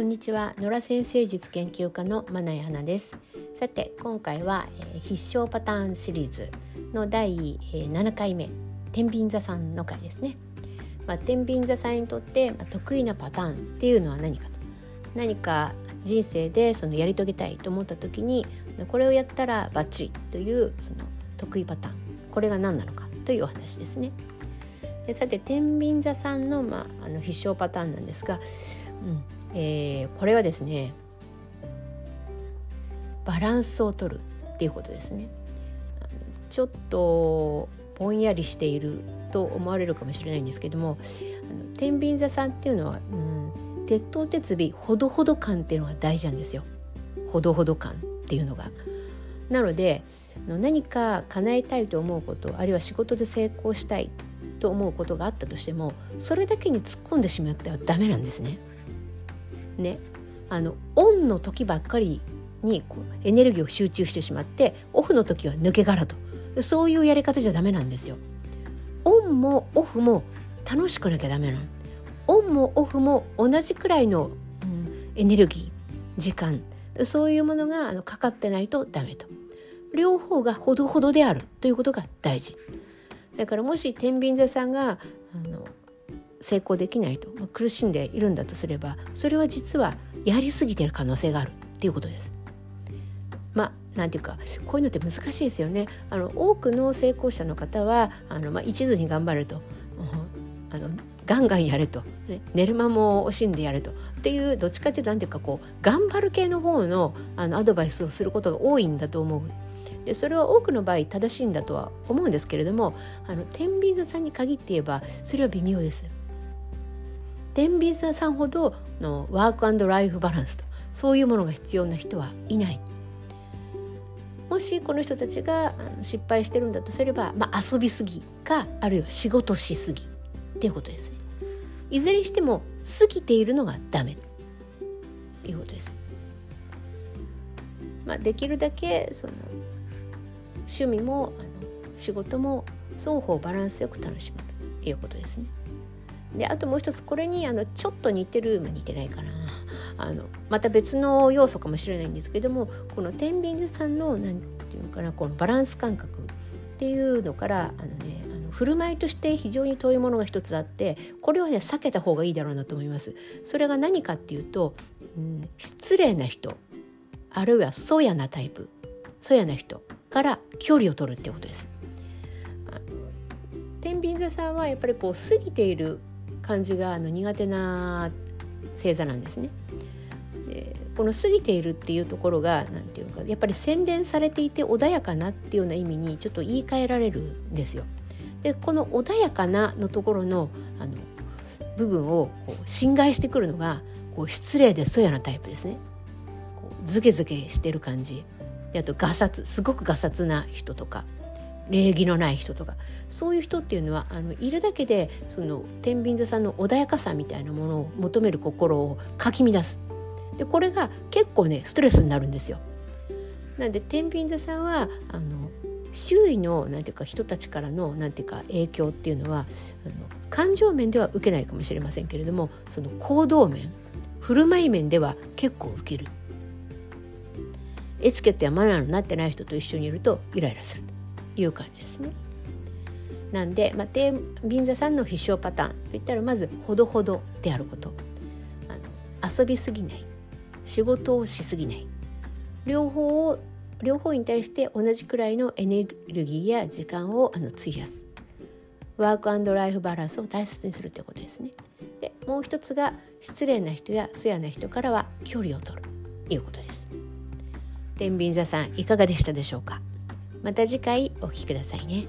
こんにちは。野良先生術研究家のまなや花です。さて今回は、えー、必勝パターンシリーズの第、えー、7回目。天秤座さんの回ですね。まあ、天秤座さんにとって、まあ、得意なパターンっていうのは何かと。何か人生でそのやり遂げたいと思った時にこれをやったらバッチリというその得意パターン。これが何なのかというお話ですね。でさて天秤座さんの,、まあ、あの必勝パターンなんですが、うん。えー、これはですねバランスを取るっていうことですね。ちょっとぼんやりしていると思われるかもしれないんですけどもあの天秤座さんっていうのは、うん、鉄頭鉄尾ほどほど感っていうのが大事なんですよ。ほどほど感っていうのが。なので何か叶えたいと思うことあるいは仕事で成功したいと思うことがあったとしてもそれだけに突っ込んでしまってはダメなんですね。ねあのオンの時ばっかりにこうエネルギーを集中してしまってオフの時は抜け殻とそういうやり方じゃダメなんですよ。オンもオフも楽しくなきゃダメなの。オンもオフも同じくらいの、うん、エネルギー時間そういうものがあのかかってないとダメと。両方がほどほどであるということが大事。だからもし天秤座さんが成功できないと、まあ、苦しんでいるんだとすればそれは実はやりすぎてる可能性があるっていうことです。まあなんていうかこういうのって難しいですよね。あの多くの成功者の方はあの、まあ、一途に頑張ると、あのガンガンやれと、ね、寝る間も惜しんでやれとっていうどっちかっていうと何ていうかこう頑張る系の方のあのアドバイスをすることが多いんだと思う。でそれは多くの場合正しいんだとは思うんですけれどもあの天秤座さんに限って言えばそれは微妙です。天秤座さんほどのワークライフバランスとそういうものが必要な人はいない。もしこの人たちが失敗してるんだとすれば、まあ、遊びすぎかあるいは仕事しすぎっていうことですね。いずれにしても過ぎているのがダメということです。まあ、できるだけその趣味もあの仕事も双方バランスよく楽しむということですね。であともう一つこれにあのちょっと似てる、まあ、似てないかな あのまた別の要素かもしれないんですけどもこの天秤座さんの何て言うのかなこのバランス感覚っていうのからあのねあの振る舞いとして非常に遠いものが一つあってこれはね避けた方がいいだろうなと思います。それが何かっていうと、うん、失礼な人あるいはそやなタイプそやな人から距離を取るっていうことです。天秤座さんはやっぱりこう過ぎている感じがあの苦手な星座なんですね。でこの過ぎているっていうところが何て言うかやっぱり洗練されていて穏やかなっていうような意味にちょっと言い換えられるんですよ。でこの穏やかなのところのあの部分をこう侵害してくるのがこう失礼でそやなタイプですね。こうズケズケしてる感じであとガサツすごくガサツな人とか礼儀のない人とかそういう人っていうのはあのいるだけでその天秤座さんの穏やかさみたいなものを求める心をかき乱すでこれが結構ねストレスになるんですよ。なんで天秤座さんはあの周囲のなんていうか人たちからのなんていうか影響っていうのはあの感情面では受けないかもしれませんけれどもその行動面振る舞い面では結構受ける。エチケットやマナーのなってない人と一緒にいるとイライラする。いう感じですね。なんで、まあ、天秤座さんの必勝パターンといったらまずほどほどであることあの遊びすぎない仕事をしすぎない両方を両方に対して同じくらいのエネルギーや時間をあの費やすワークライフバランスを大切にするということですね。でもう一つが失礼な人やそやな人からは距離を取るということです。天秤座さんいかがでしたでしょうか？また次回お聴きくださいね。